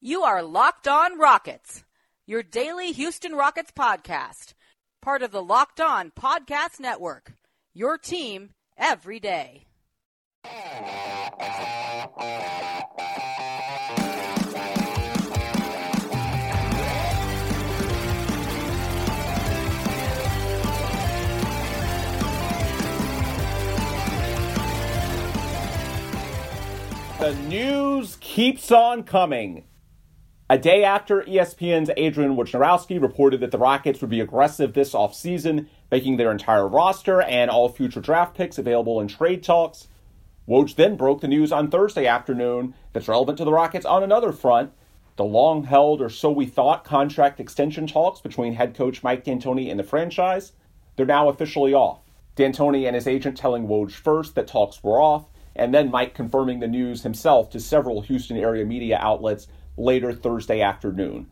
You are Locked On Rockets, your daily Houston Rockets podcast, part of the Locked On Podcast Network. Your team every day. The news keeps on coming. A day after ESPN's Adrian Wojnarowski reported that the Rockets would be aggressive this offseason, making their entire roster and all future draft picks available in trade talks, Woj then broke the news on Thursday afternoon that's relevant to the Rockets on another front. The long held, or so we thought, contract extension talks between head coach Mike D'Antoni and the franchise, they're now officially off. D'Antoni and his agent telling Woj first that talks were off, and then Mike confirming the news himself to several Houston area media outlets later Thursday afternoon.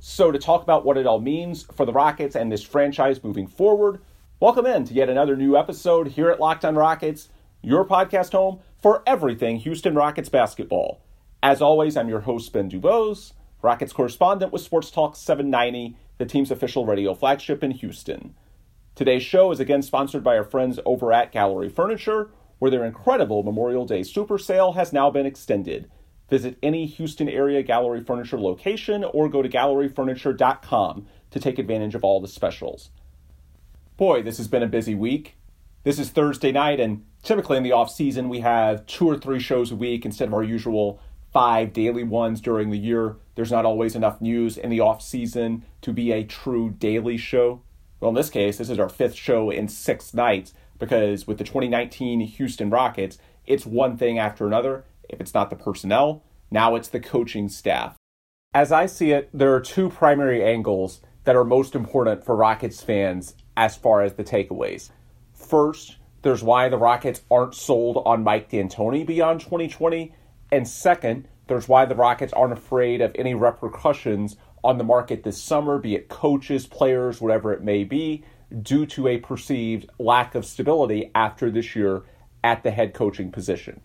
So, to talk about what it all means for the Rockets and this franchise moving forward, welcome in to yet another new episode here at Locked On Rockets, your podcast home for everything Houston Rockets basketball. As always, I'm your host, Ben Dubose, Rockets correspondent with Sports Talk 790, the team's official radio flagship in Houston. Today's show is again sponsored by our friends over at Gallery Furniture, where their incredible Memorial Day super sale has now been extended. Visit any Houston area Gallery Furniture location or go to galleryfurniture.com to take advantage of all the specials. Boy, this has been a busy week. This is Thursday night, and typically in the off season we have two or three shows a week instead of our usual five daily ones during the year. There's not always enough news in the off season to be a true daily show. Well, in this case, this is our fifth show in six nights because with the 2019 Houston Rockets, it's one thing after another, if it's not the personnel, now it's the coaching staff. As I see it, there are two primary angles that are most important for Rockets fans as far as the takeaways. First, there's why the Rockets aren't sold on Mike D'Antoni beyond 2020. And second, there's why the Rockets aren't afraid of any repercussions on the market this summer, be it coaches, players, whatever it may be, due to a perceived lack of stability after this year at the head coaching position.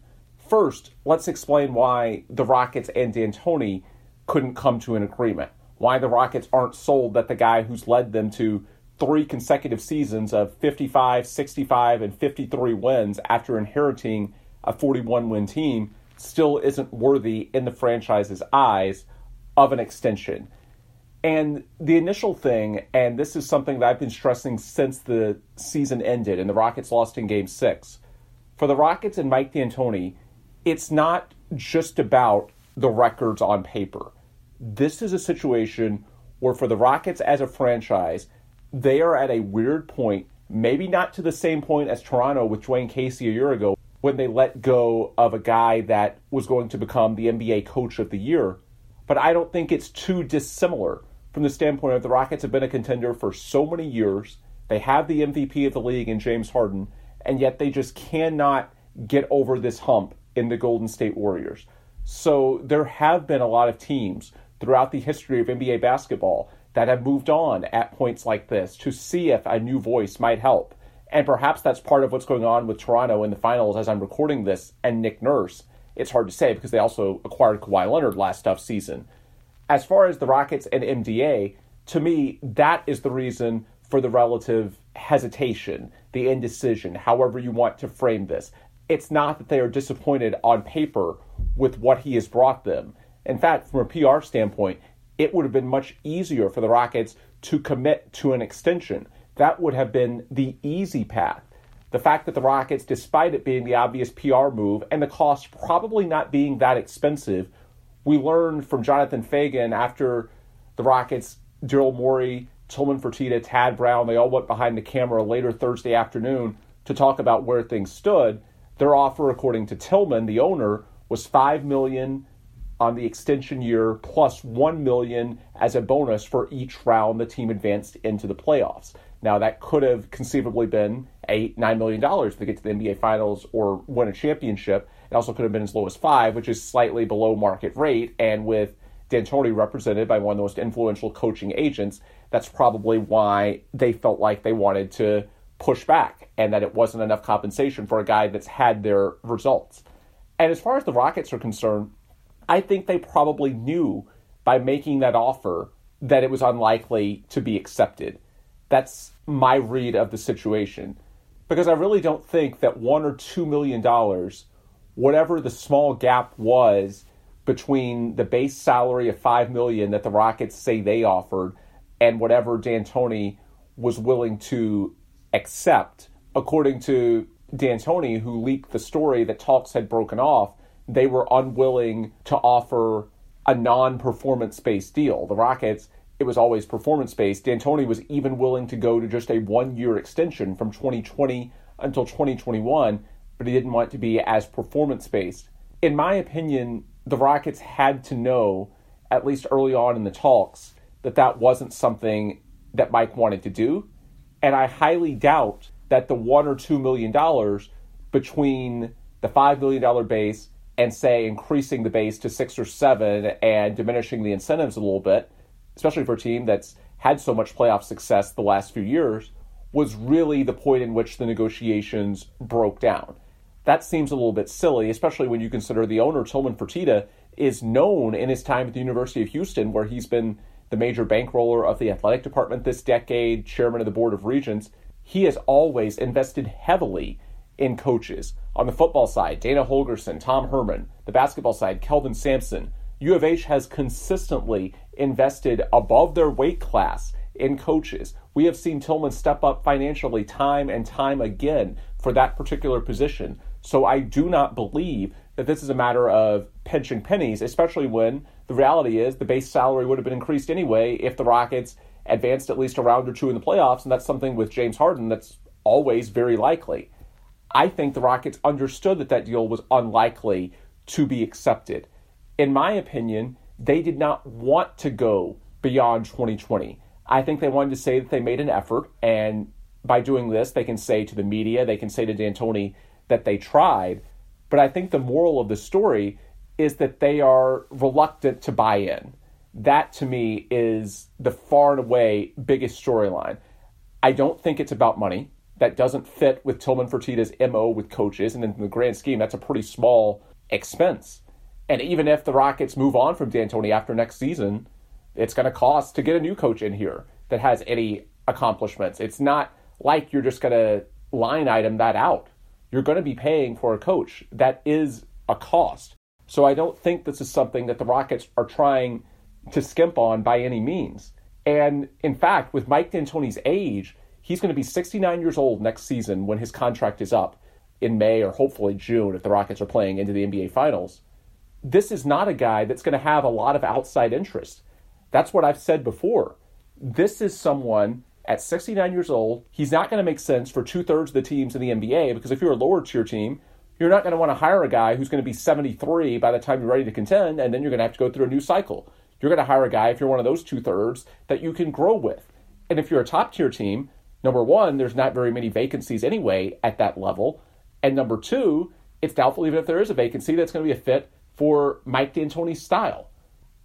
First, let's explain why the Rockets and D'Antoni couldn't come to an agreement. Why the Rockets aren't sold that the guy who's led them to three consecutive seasons of 55, 65, and 53 wins after inheriting a 41 win team still isn't worthy in the franchise's eyes of an extension. And the initial thing, and this is something that I've been stressing since the season ended and the Rockets lost in game six. For the Rockets and Mike D'Antoni, it's not just about the records on paper. This is a situation where, for the Rockets as a franchise, they are at a weird point, maybe not to the same point as Toronto with Dwane Casey a year ago, when they let go of a guy that was going to become the NBA Coach of the Year. But I don't think it's too dissimilar from the standpoint of the Rockets have been a contender for so many years. They have the MVP of the league in James Harden, and yet they just cannot get over this hump in the Golden State Warriors. So there have been a lot of teams throughout the history of NBA basketball that have moved on at points like this to see if a new voice might help. And perhaps that's part of what's going on with Toronto in the finals as I'm recording this and Nick Nurse. It's hard to say because they also acquired Kawhi Leonard last off season. As far as the Rockets and MDA, to me, that is the reason for the relative hesitation, the indecision, however you want to frame this it's not that they are disappointed on paper with what he has brought them. In fact, from a PR standpoint, it would have been much easier for the Rockets to commit to an extension. That would have been the easy path. The fact that the Rockets, despite it being the obvious PR move and the cost probably not being that expensive, we learned from Jonathan Feigen after the Rockets, Daryl Morey, Tillman Fertitta, Tad Brown, they all went behind the camera later Thursday afternoon to talk about where things stood their offer, according to Tillman, the owner, was five million on the extension year plus one million as a bonus for each round the team advanced into the playoffs. Now that could have conceivably been eight, nine million dollars to get to the NBA finals or win a championship. It also could have been as low as five, which is slightly below market rate. And with D'Antoni represented by one of the most influential coaching agents, that's probably why they felt like they wanted to push back and that it wasn't enough compensation for a guy that's had their results. And as far as the Rockets are concerned, I think they probably knew by making that offer that it was unlikely to be accepted. That's my read of the situation. Because I really don't think that one or two million dollars, whatever the small gap was between the base salary of five million that the Rockets say they offered and whatever D'Antoni was willing to accept, according to D'Antoni, who leaked the story that talks had broken off, they were unwilling to offer a non performance based deal. The Rockets it was always performance based. D'Antoni was even willing to go to just a one year extension from 2020 until 2021, but he didn't want to be as performance based. In my opinion, the Rockets had to know, at least early on in the talks, that that wasn't something that Mike wanted to do. And I highly doubt that the one or two million dollars between the five million dollar base and say increasing the base to six or seven and diminishing the incentives a little bit especially for a team that's had so much playoff success the last few years, was really the point in which the negotiations broke down. That seems a little bit silly, especially when you consider the owner, Tillman Fertitta, is known in his time at the University of Houston, where he's been the major bankroller of the athletic department this decade, chairman of the Board of Regents. He has always invested heavily in coaches. On the football side, Dana Holgorsen, Tom Herman. The basketball side, Kelvin Sampson. U of H has consistently invested above their weight class in coaches. We have seen Tillman step up financially time and time again for that particular position. So I do not believe that this is a matter of pinching pennies, especially when the reality is the base salary would have been increased anyway if the Rockets advanced at least a round or two in the playoffs, and that's something with James Harden that's always very likely. I think the Rockets understood that that deal was unlikely to be accepted. In my opinion, they did not want to go beyond 2020. I think they wanted to say that they made an effort, and by doing this, they can say to the media, they can say to D'Antoni that they tried. But I think the moral of the story is that they are reluctant to buy in. That to me is the far and away biggest storyline. I don't think it's about money. That doesn't fit with Tillman Fertitta's MO with coaches. And in the grand scheme, that's a pretty small expense. And even if the Rockets move on from D'Antoni after next season, it's going to cost to get a new coach in here that has any accomplishments. It's not like you're just going to line item that out. You're going to be paying for a coach. That is a cost. So I don't think this is something that the Rockets are trying to skimp on by any means. And in fact, with Mike D'Antoni's age, he's going to be 69 years old next season when his contract is up in May or hopefully June if the Rockets are playing into the NBA Finals this is not a guy that's going to have a lot of outside interest. That's what I've said before. This is someone at 69 years old. He's not going to make sense for two thirds of the teams in the NBA because if you're a lower tier team, you're not going to want to hire a guy who's going to be 73 by the time you're ready to contend, and then you're going to have to go through a new cycle. You're going to hire a guy, if you're one of those two thirds, that you can grow with. And if you're a top tier team, number one, there's not very many vacancies anyway at that level. And number two, it's doubtful even if there is a vacancy that's going to be a fit for Mike D'Antoni's style.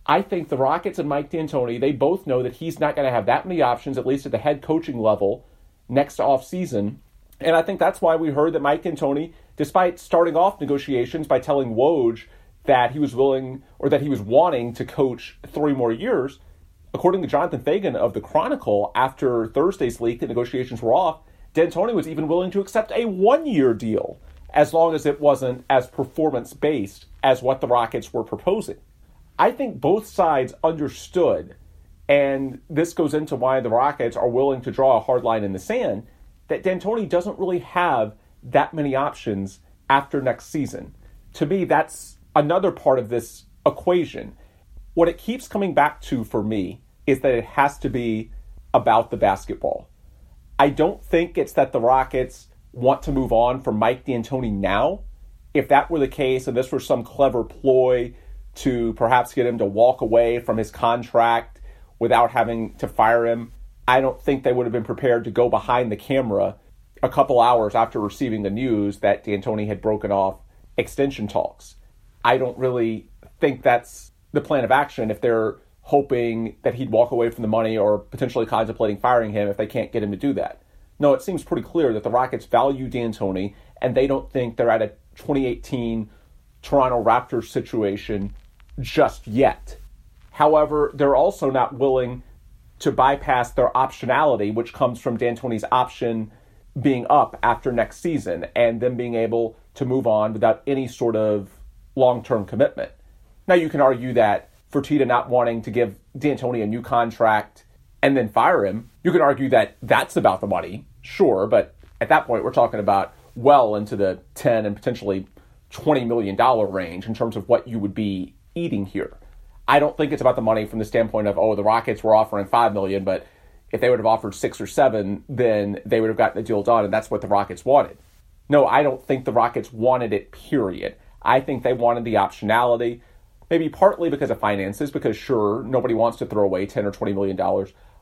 I think the Rockets and Mike D'Antoni, they both know that he's not going to have that many options, at least at the head coaching level, next off season. And I think that's why we heard that Mike D'Antoni, despite starting off negotiations by telling Woj that he was willing or that he was wanting to coach three more years, according to Jonathan Feigen of the Chronicle, after Thursday's leak that negotiations were off, D'Antoni was even willing to accept a one-year deal as long as it wasn't as performance based as what the Rockets were proposing. I think both sides understood, and this goes into why the Rockets are willing to draw a hard line in the sand, that D'Antoni doesn't really have that many options after next season. To me, that's another part of this equation. What it keeps coming back to for me is that it has to be about the basketball. I don't think it's that the Rockets want to move on from Mike D'Antoni now. If that were the case, and this were some clever ploy to perhaps get him to walk away from his contract without having to fire him, I don't think they would have been prepared to go behind the camera a couple hours after receiving the news that D'Antoni had broken off extension talks. I don't really think that's the plan of action if they're hoping that he'd walk away from the money or potentially contemplating firing him if they can't get him to do that. No, it seems pretty clear that the Rockets value D'Antoni and they don't think they're at a 2018 Toronto Raptors situation just yet. However, they're also not willing to bypass their optionality, which comes from D'Antoni's option being up after next season and them being able to move on without any sort of long term commitment. Now, you can argue that Fertitta not wanting to give D'Antoni a new contract and then fire him, you can argue that that's about the money, sure, but at that point, we're talking about well into the 10 and potentially $20 million range in terms of what you would be eating here. I don't think it's about the money from the standpoint of, oh, the Rockets were offering 5 million, but if they would have offered six or seven, then they would have gotten the deal done, and that's what the Rockets wanted. No, I don't think the Rockets wanted it, period. I think they wanted the optionality, maybe partly because of finances, because sure, nobody wants to throw away 10 or $20 million.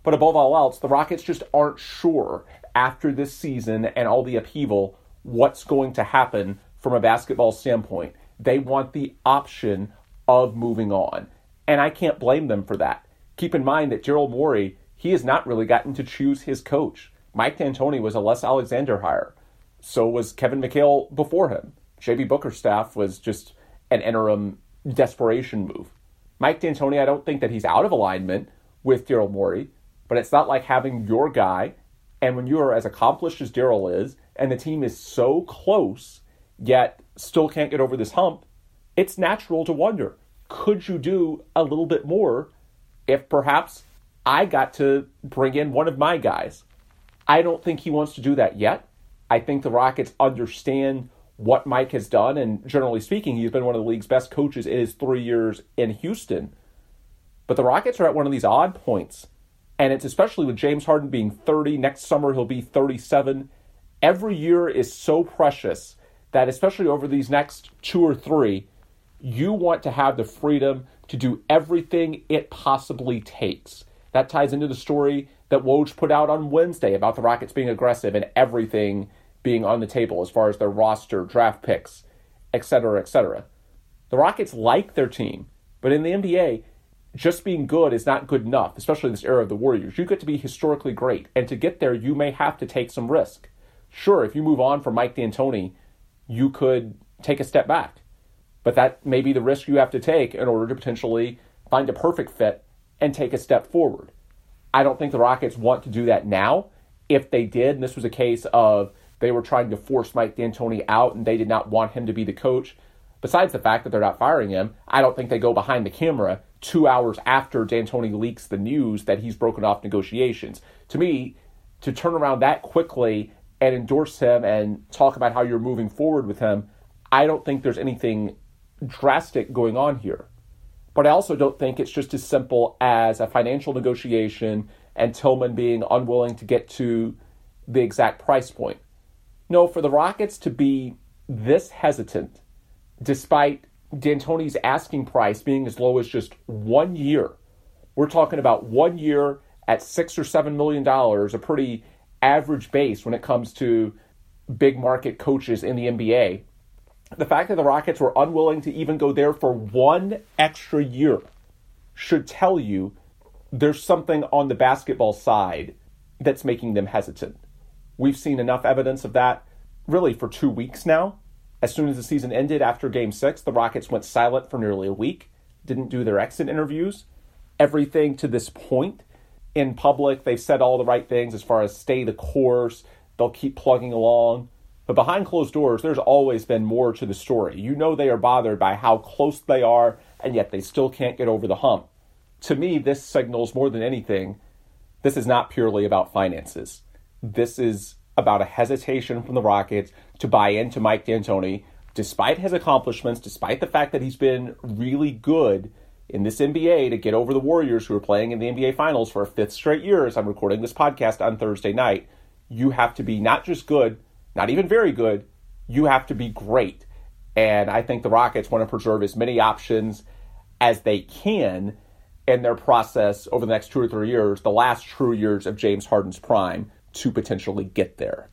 But above all else, the Rockets just aren't sure after this season and all the upheaval what's going to happen from a basketball standpoint. They want the option of moving on. And I can't blame them for that. Keep in mind that Daryl Morey, he has not really gotten to choose his coach. Mike D'Antoni was a Les Alexander hire. So was Kevin McHale before him. JB Bickerstaff was just an interim desperation move. Mike D'Antoni, I don't think that he's out of alignment with Daryl Morey, but it's not like having your guy. And when you are as accomplished as Daryl is, and the team is so close, yet still can't get over this hump, it's natural to wonder could you do a little bit more if perhaps I got to bring in one of my guys? I don't think he wants to do that yet. I think the Rockets understand what Mike has done, and generally speaking, he's been one of the league's best coaches in his three years in Houston. But the Rockets are at one of these odd points, and it's especially with James Harden being 30. Next summer, he'll be 37. Every year is so precious that, especially over these next two or three, you want to have the freedom to do everything it possibly takes. That ties into the story that Woj put out on Wednesday about the Rockets being aggressive and everything being on the table as far as their roster, draft picks, etc., etc. The Rockets like their team, but in the NBA, just being good is not good enough, especially in this era of the Warriors. You get to be historically great, and to get there, you may have to take some risk. Sure, if you move on from Mike D'Antoni, you could take a step back. But that may be the risk you have to take in order to potentially find a perfect fit and take a step forward. I don't think the Rockets want to do that now. If they did, and this was a case of they were trying to force Mike D'Antoni out and they did not want him to be the coach, besides the fact that they're not firing him, I don't think they go behind the camera two hours after D'Antoni leaks the news that he's broken off negotiations. To me, to turn around that quickly and endorse him and talk about how you're moving forward with him, I don't think there's anything drastic going on here. But I also don't think it's just as simple as a financial negotiation and Tillman being unwilling to get to the exact price point. No, for the Rockets to be this hesitant, despite D'Antoni's asking price being as low as just one year, we're talking about one year at six or seven million dollars, a pretty average base when it comes to big market coaches in the NBA the fact that the Rockets were unwilling to even go there for one extra year should tell you there's something on the basketball side that's making them hesitant. We've seen enough evidence of that really for two weeks now. As soon as the season ended after game six, the Rockets went silent for nearly a week, didn't do their exit interviews. Everything to this point in public, they've said all the right things as far as stay the course, they'll keep plugging along. But behind closed doors, there's always been more to the story. You know they are bothered by how close they are, and yet they still can't get over the hump. To me, this signals more than anything this is not purely about finances. This is about a hesitation from the Rockets to buy into Mike D'Antoni, despite his accomplishments, despite the fact that he's been really good in this NBA to get over the Warriors who are playing in the NBA Finals for a fifth straight year as I'm recording this podcast on Thursday night. You have to be not just good, not even very good, you have to be great. And I think the Rockets want to preserve as many options as they can in their process over the next two or three years, the last true years of James Harden's prime, to potentially get there.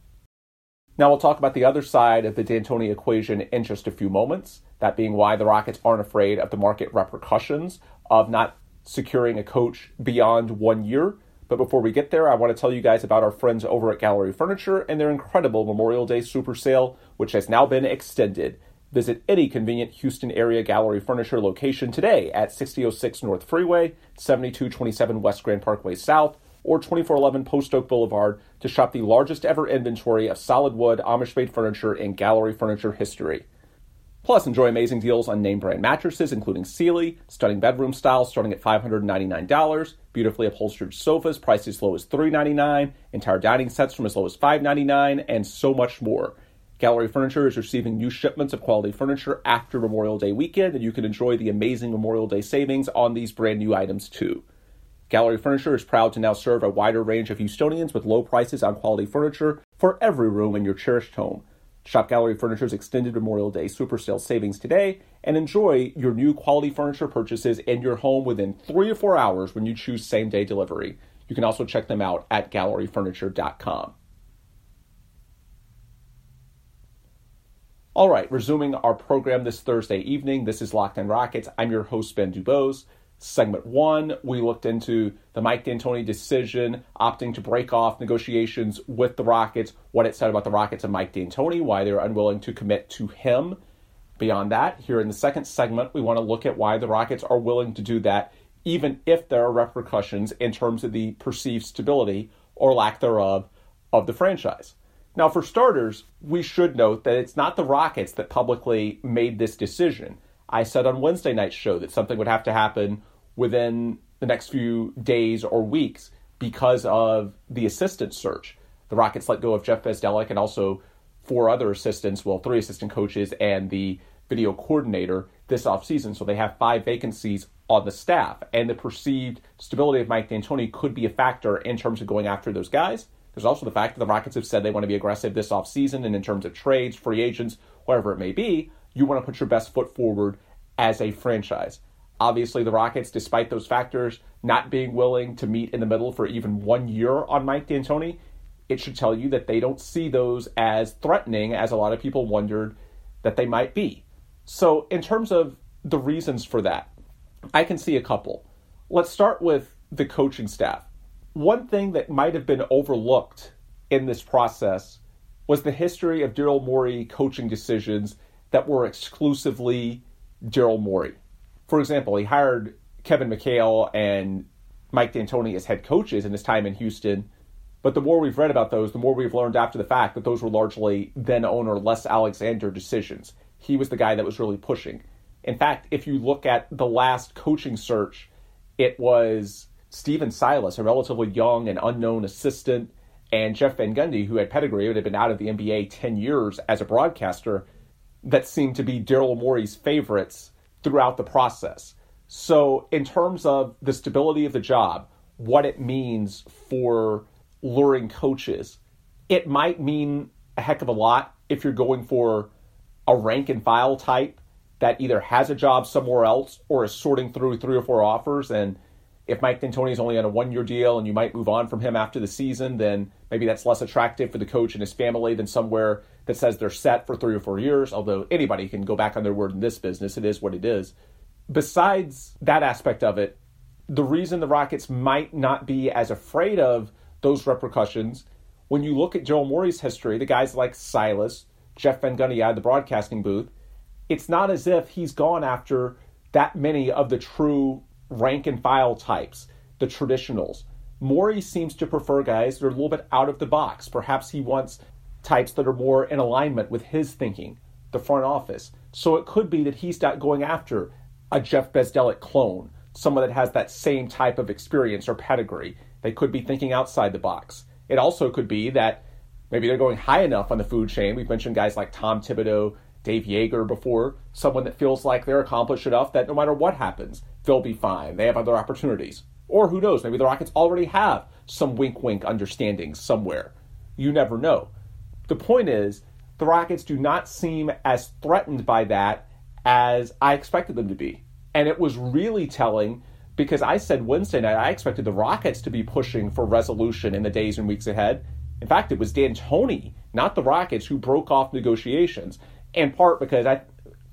Now we'll talk about the other side of the D'Antoni equation in just a few moments. That being why the Rockets aren't afraid of the market repercussions of not securing a coach beyond one year. But before we get there, I want to tell you guys about our friends over at Gallery Furniture and their incredible Memorial Day super sale, which has now been extended. Visit any convenient Houston area gallery furniture location today at 6006 North Freeway, 7227 West Grand Parkway South, or 2411 Post Oak Boulevard to shop the largest ever inventory of solid wood Amish made furniture in gallery furniture history. Plus, enjoy amazing deals on name brand mattresses, including Sealy, stunning bedroom styles starting at $599, beautifully upholstered sofas priced as low as 399, entire dining sets from as low as 599, and so much more. Gallery Furniture is receiving new shipments of quality furniture after Memorial Day weekend, and you can enjoy the amazing Memorial Day savings on these brand new items too. Gallery Furniture is proud to now serve a wider range of Houstonians with low prices on quality furniture for every room in your cherished home. Shop Gallery Furniture's extended Memorial Day super sale savings today and enjoy your new quality furniture purchases in your home within three or four hours when you choose same day delivery. You can also check them out at galleryfurniture.com. All right, resuming our program this Thursday evening. This is Locked on Rockets. I'm your host, Ben Dubose. Segment one, we looked into the Mike D'Antoni decision, opting to break off negotiations with the Rockets, what it said about the Rockets and Mike D'Antoni, why they were unwilling to commit to him. Beyond that, here in the second segment, we want to look at why the Rockets are willing to do that, even if there are repercussions in terms of the perceived stability or lack thereof of the franchise. Now, for starters, we should note that it's not the Rockets that publicly made this decision. I said on Wednesday night's show that something would have to happen within the next few days or weeks because of the assistant search. The Rockets let go of Jeff Bzdelik and also four other assistants, well, three assistant coaches and the video coordinator this offseason. So they have five vacancies on the staff. And the perceived stability of Mike D'Antoni could be a factor in terms of going after those guys. There's also the fact that the Rockets have said they want to be aggressive this offseason and in terms of trades, free agents, whatever it may be, you want to put your best foot forward as a franchise. Obviously, the Rockets, despite those factors, not being willing to meet in the middle for even one year on Mike D'Antoni, it should tell you that they don't see those as threatening as a lot of people wondered that they might be. So, in terms of the reasons for that, I can see a couple. Let's start with the coaching staff one thing that might have been overlooked in this process was the history of Daryl Morey coaching decisions that were exclusively Daryl Morey. For example, he hired Kevin McHale and Mike D'Antoni as head coaches in his time in Houston. But the more we've read about those, the more we've learned after the fact that those were largely then owner Les Alexander decisions. He was the guy that was really pushing. In fact, if you look at the last coaching search, it was Stephen Silas, a relatively young and unknown assistant, and Jeff Van Gundy, who had pedigree and had been out of the NBA 10 years as a broadcaster, that seemed to be Daryl Morey's favorites throughout the process. So, in terms of the stability of the job, what it means for luring coaches, it might mean a heck of a lot if you're going for a rank and file type that either has a job somewhere else or is sorting through three or four offers and if Mike D'Antoni is only on a one year deal and you might move on from him after the season, then maybe that's less attractive for the coach and his family than somewhere that says they're set for three or four years. Although anybody can go back on their word in this business, it is what it is. Besides that aspect of it, the reason the Rockets might not be as afraid of those repercussions, when you look at Joe Morey's history, the guys like Silas, Jeff Van Gundy the broadcasting booth, it's not as if he's gone after that many of the true rank and file types, the traditionals. Morey seems to prefer guys that are a little bit out of the box. Perhaps he wants types that are more in alignment with his thinking, the front office. So it could be that he's not going after a Jeff Bzdelik clone, someone that has that same type of experience or pedigree. They could be thinking outside the box. It also could be that maybe they're going high enough on the food chain. We've mentioned guys like Tom Thibodeau, Dave Joerger before, someone that feels like they're accomplished enough that no matter what happens, they'll be fine. They have other opportunities. Or who knows, maybe the Rockets already have some wink wink understanding somewhere. You never know. The point is, the Rockets do not seem as threatened by that as I expected them to be. And it was really telling because I said Wednesday night I expected the Rockets to be pushing for resolution in the days and weeks ahead. In fact, it was D'Antoni, not the Rockets, who broke off negotiations. In part because I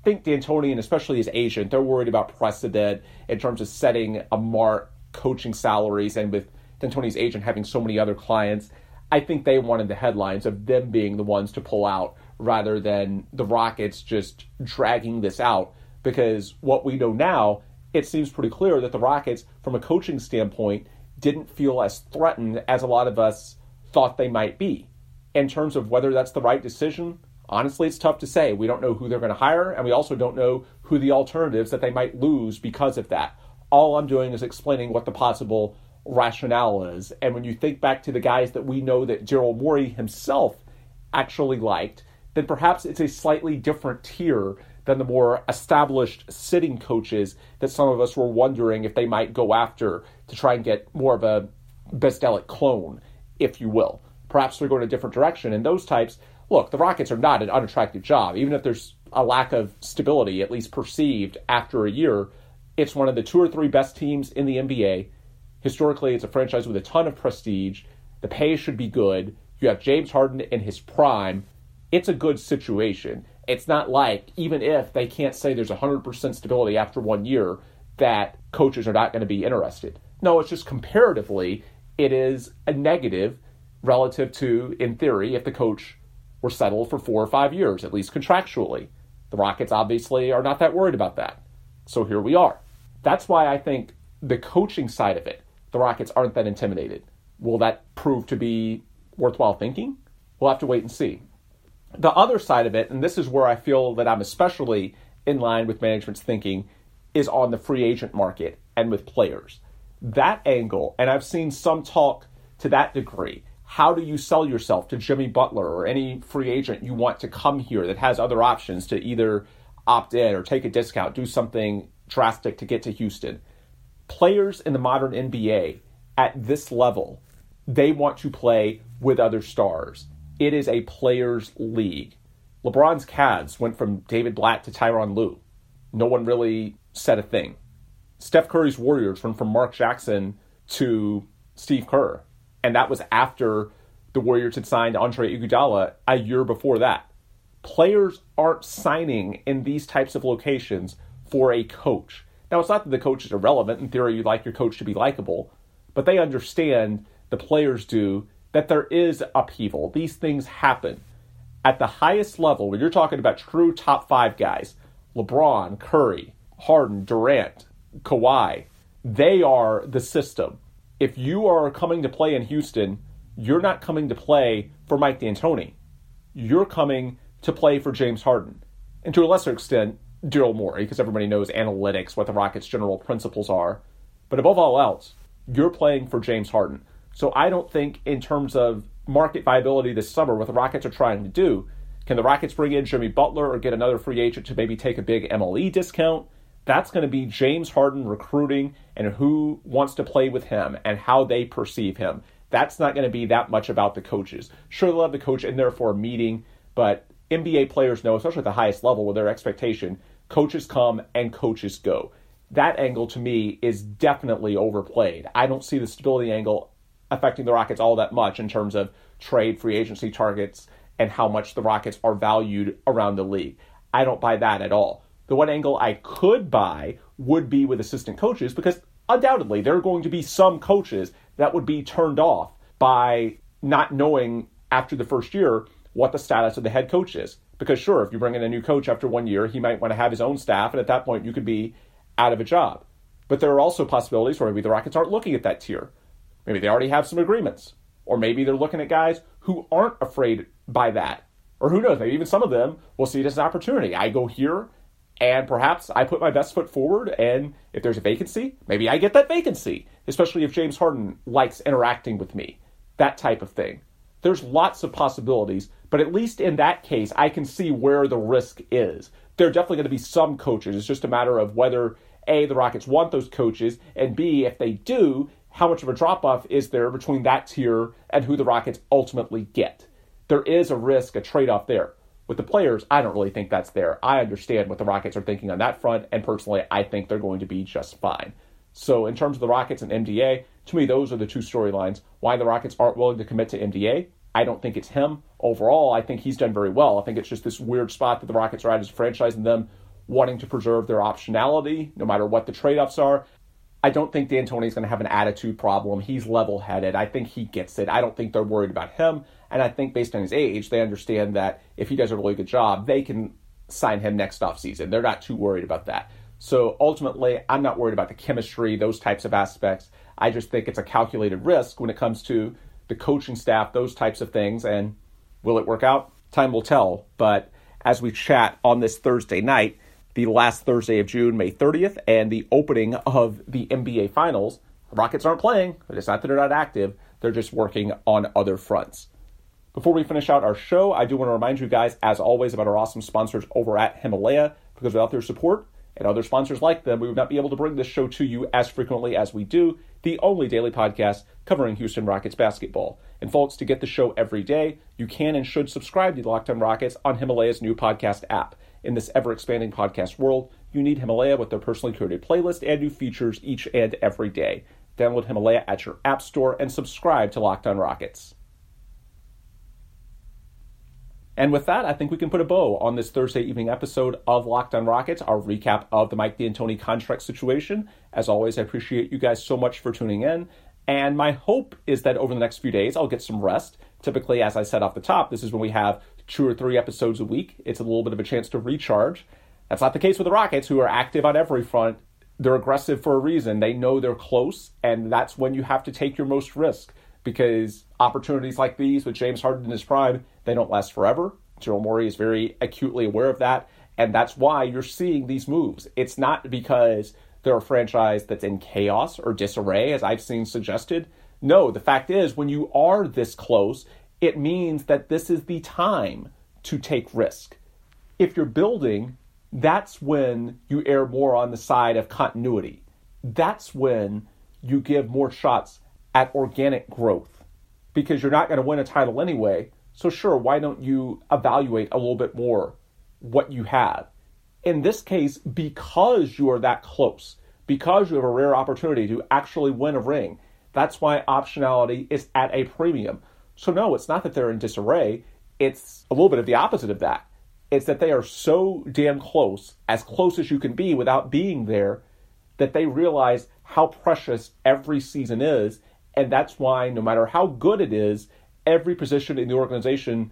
think D'Antoni and especially his agent, they're worried about precedent in terms of setting a mark, coaching salaries, and with D'Antoni's agent having so many other clients, I think they wanted the headlines of them being the ones to pull out rather than the Rockets just dragging this out. Because what we know now, it seems pretty clear that the Rockets, from a coaching standpoint, didn't feel as threatened as a lot of us thought they might be. In terms of whether that's the right decision, honestly, it's tough to say. We don't know who they're going to hire, and we also don't know who the alternatives that they might lose because of that. All I'm doing is explaining what the possible rationale is. And when you think back to the guys that we know that Daryl Morey himself actually liked, then perhaps it's a slightly different tier than the more established sitting coaches that some of us were wondering if they might go after to try and get more of a Bzdelik clone, if you will. Perhaps they're going a different direction. And those types, look, the Rockets are not an unattractive job. Even if there's a lack of stability, at least perceived after a year, it's one of the two or three best teams in the NBA. Historically, it's a franchise with a ton of prestige. The pay should be good. You have James Harden in his prime. It's a good situation. It's not like, even if they can't say there's 100% stability after one year, that coaches are not going to be interested. No, it's just comparatively, it is a negative relative to, in theory, if the coach were settled for four or five years, at least contractually. The Rockets obviously are not that worried about that. So here we are. That's why I think the coaching side of it, the Rockets aren't that intimidated. Will that prove to be worthwhile thinking? We'll have to wait and see. The other side of it, and this is where I feel that I'm especially in line with management's thinking, is on the free agent market and with players. That angle, and I've seen some talk to that degree. How do you sell yourself to Jimmy Butler or any free agent you want to come here that has other options to either opt in or take a discount, do something drastic to get to Houston? Players in the modern NBA at this level, they want to play with other stars. It is a players' league. LeBron's Cavs went from David Blatt to Tyronn Lue. No one really said a thing. Steph Curry's Warriors went from Mark Jackson to Steve Kerr. And that was after the Warriors had signed Andre Iguodala a year before that. Players aren't signing in these types of locations for a coach. Now, it's not that the coach is irrelevant. In theory, you'd like your coach to be likable, but they understand, the players do, that there is upheaval. These things happen. At the highest level, when you're talking about true top five guys, LeBron, Curry, Harden, Durant, Kawhi, they are the system. If you are coming to play in Houston, you're not coming to play for Mike D'Antoni. You're coming to play for James Harden. And to a lesser extent, Daryl Morey, because everybody knows analytics, what the Rockets' general principles are. But above all else, you're playing for James Harden. So I don't think, in terms of market viability this summer, what the Rockets are trying to do, can the Rockets bring in Jimmy Butler or get another free agent to maybe take a big MLE discount? That's going to be James Harden recruiting and who wants to play with him and how they perceive him. That's not going to be that much about the coaches. Sure, they'll have the coach in there for a meeting, but NBA players know, especially at the highest level, with their expectation, coaches come and coaches go. That angle to me is definitely overplayed. I don't see the stability angle affecting the Rockets all that much in terms of trade free agency targets and how much the Rockets are valued around the league. I don't buy that at all. The one angle I could buy would be with assistant coaches because undoubtedly there are going to be some coaches that would be turned off by not knowing after the first year what the status of the head coach is. Because sure, if you bring in a new coach after one year, he might want to have his own staff, and at that point you could be out of a job. But there are also possibilities where maybe the Rockets aren't looking at that tier. Maybe they already have some agreements. Or maybe they're looking at guys who aren't afraid by that. Or who knows, maybe even some of them will see it as an opportunity. I go here and perhaps I put my best foot forward, and if there's a vacancy, maybe I get that vacancy, especially if James Harden likes interacting with me. That type of thing. There's lots of possibilities, but at least in that case, I can see where the risk is. There are definitely going to be some coaches. It's just a matter of whether A, the Rockets want those coaches, and B, if they do, how much of a drop off is there between that tier and who the Rockets ultimately get? There is a risk, a trade off there. With the players, I don't really think that's there. I understand what the Rockets are thinking on that front, and personally, I think they're going to be just fine. So, in terms of the Rockets and MDA, to me, those are the two storylines. Why the Rockets aren't willing to commit to MDA, I don't think it's him. Overall, I think he's done very well. I think it's just this weird spot that the Rockets are at as a franchise and them wanting to preserve their optionality no matter what the trade offs are. I don't think D'Antoni's going to have an attitude problem. He's level headed. I think he gets it. I don't think they're worried about him. And I think based on his age, they understand that if he does a really good job, they can sign him next offseason. They're not too worried about that. So ultimately, I'm not worried about the chemistry, those types of aspects. I just think it's a calculated risk when it comes to the coaching staff, those types of things. And will it work out? Time will tell. But as we chat on this Thursday night, the last Thursday of June, May 30th, and the opening of the NBA Finals. The Rockets aren't playing, but it's not that they're not active, they're just working on other fronts. Before we finish out our show, I do want to remind you guys, as always, about our awesome sponsors over at Himalaya, because without their support and other sponsors like them, we would not be able to bring this show to you as frequently as we do, the only daily podcast covering Houston Rockets basketball. And folks, to get the show every day, you can and should subscribe to Locked Rockets on Himalaya's new podcast app. In this ever expanding podcast world, you need Himalaya with their personally curated playlist and new features each and every day. Download Himalaya at your App Store and subscribe to Locked On Rockets. And with that, I think we can put a bow on this Thursday evening episode of Locked On Rockets, our recap of the Mike D'Antoni contract situation. As always, I appreciate you guys so much for tuning in. And my hope is that over the next few days, I'll get some rest. Typically, as I said off the top, this is when we have two or three episodes a week. It's a little bit of a chance to recharge. That's not the case with the Rockets, who are active on every front. They're aggressive for a reason. They know they're close, and that's when you have to take your most risk because opportunities like these with James Harden in his prime, they don't last forever. Daryl Morey is very acutely aware of that, and that's why you're seeing these moves. It's not because they're a franchise that's in chaos or disarray, as I've seen suggested. No, the fact is, when you are this close, it means that this is the time to take risk. If you're building, that's when you err more on the side of continuity. That's when you give more shots at organic growth because you're not going to win a title anyway. So, sure, why don't you evaluate a little bit more what you have? In this case, because you are that close, because you have a rare opportunity to actually win a ring, that's why optionality is at a premium. So, no, it's not that they're in disarray. It's a little bit of the opposite of that. It's that they are so damn close, as close as you can be without being there, that they realize how precious every season is. And that's why, no matter how good it is, every position in the organization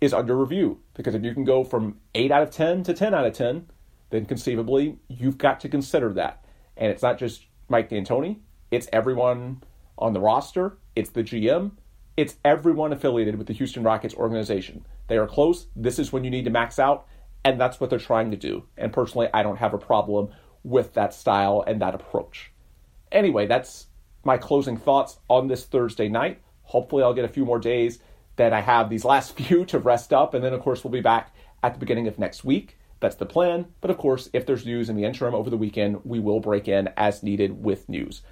is under review. Because if you can go from 8 out of 10 to 10 out of 10, then conceivably you've got to consider that. And it's not just Mike D'Antoni, it's everyone on the roster, it's the GM, it's everyone affiliated with the Houston Rockets organization. They are close. This is when you need to max out, and that's what they're trying to do. And personally, I don't have a problem with that style and that approach. Anyway, that's my closing thoughts on this Thursday night. Hopefully, I'll get a few more days that I have these last few to rest up, and then, of course, we'll be back at the beginning of next week. That's the plan. But of course, if there's news in the interim over the weekend, we will break in as needed with news.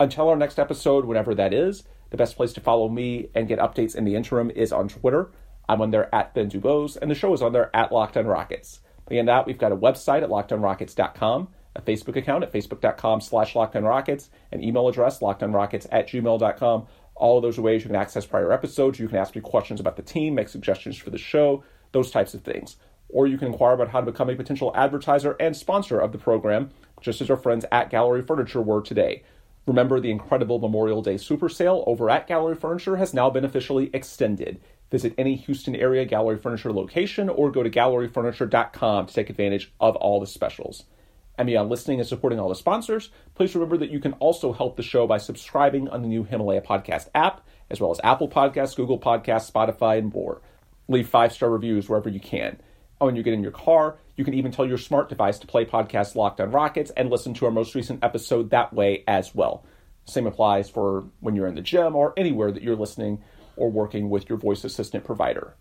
Until our next episode, whenever that is, the best place to follow me and get updates in the interim is on Twitter. I'm on there at Ben Dubose, and the show is on there at Locked On Rockets. Beyond that, we've got a website at lockedonrockets.com, a Facebook account at facebook.com slash lockedonrockets, an email address, lockedonrockets at gmail.com. All of those are ways you can access prior episodes. You can ask me questions about the team, make suggestions for the show, those types of things. Or you can inquire about how to become a potential advertiser and sponsor of the program, just as our friends at Gallery Furniture were today. Remember, the incredible Memorial Day super sale over at Gallery Furniture has now been officially extended. Visit any Houston area Gallery Furniture location or go to galleryfurniture.com to take advantage of all the specials. And beyond listening and supporting all the sponsors, please remember that you can also help the show by subscribing on the new Himalaya Podcast app, as well as Apple Podcasts, Google Podcasts, Spotify, and more. Leave five star reviews wherever you can. Oh, when you get in your car, you can even tell your smart device to play podcast Locked on Rockets and listen to our most recent episode that way as well. Same applies for when you're in the gym or anywhere that you're listening or working with your voice assistant provider.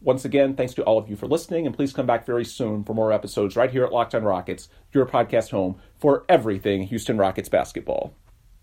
Once again, thanks to all of you for listening, and please come back very soon for more episodes right here at Locked on Rockets, your podcast home for everything Houston Rockets basketball.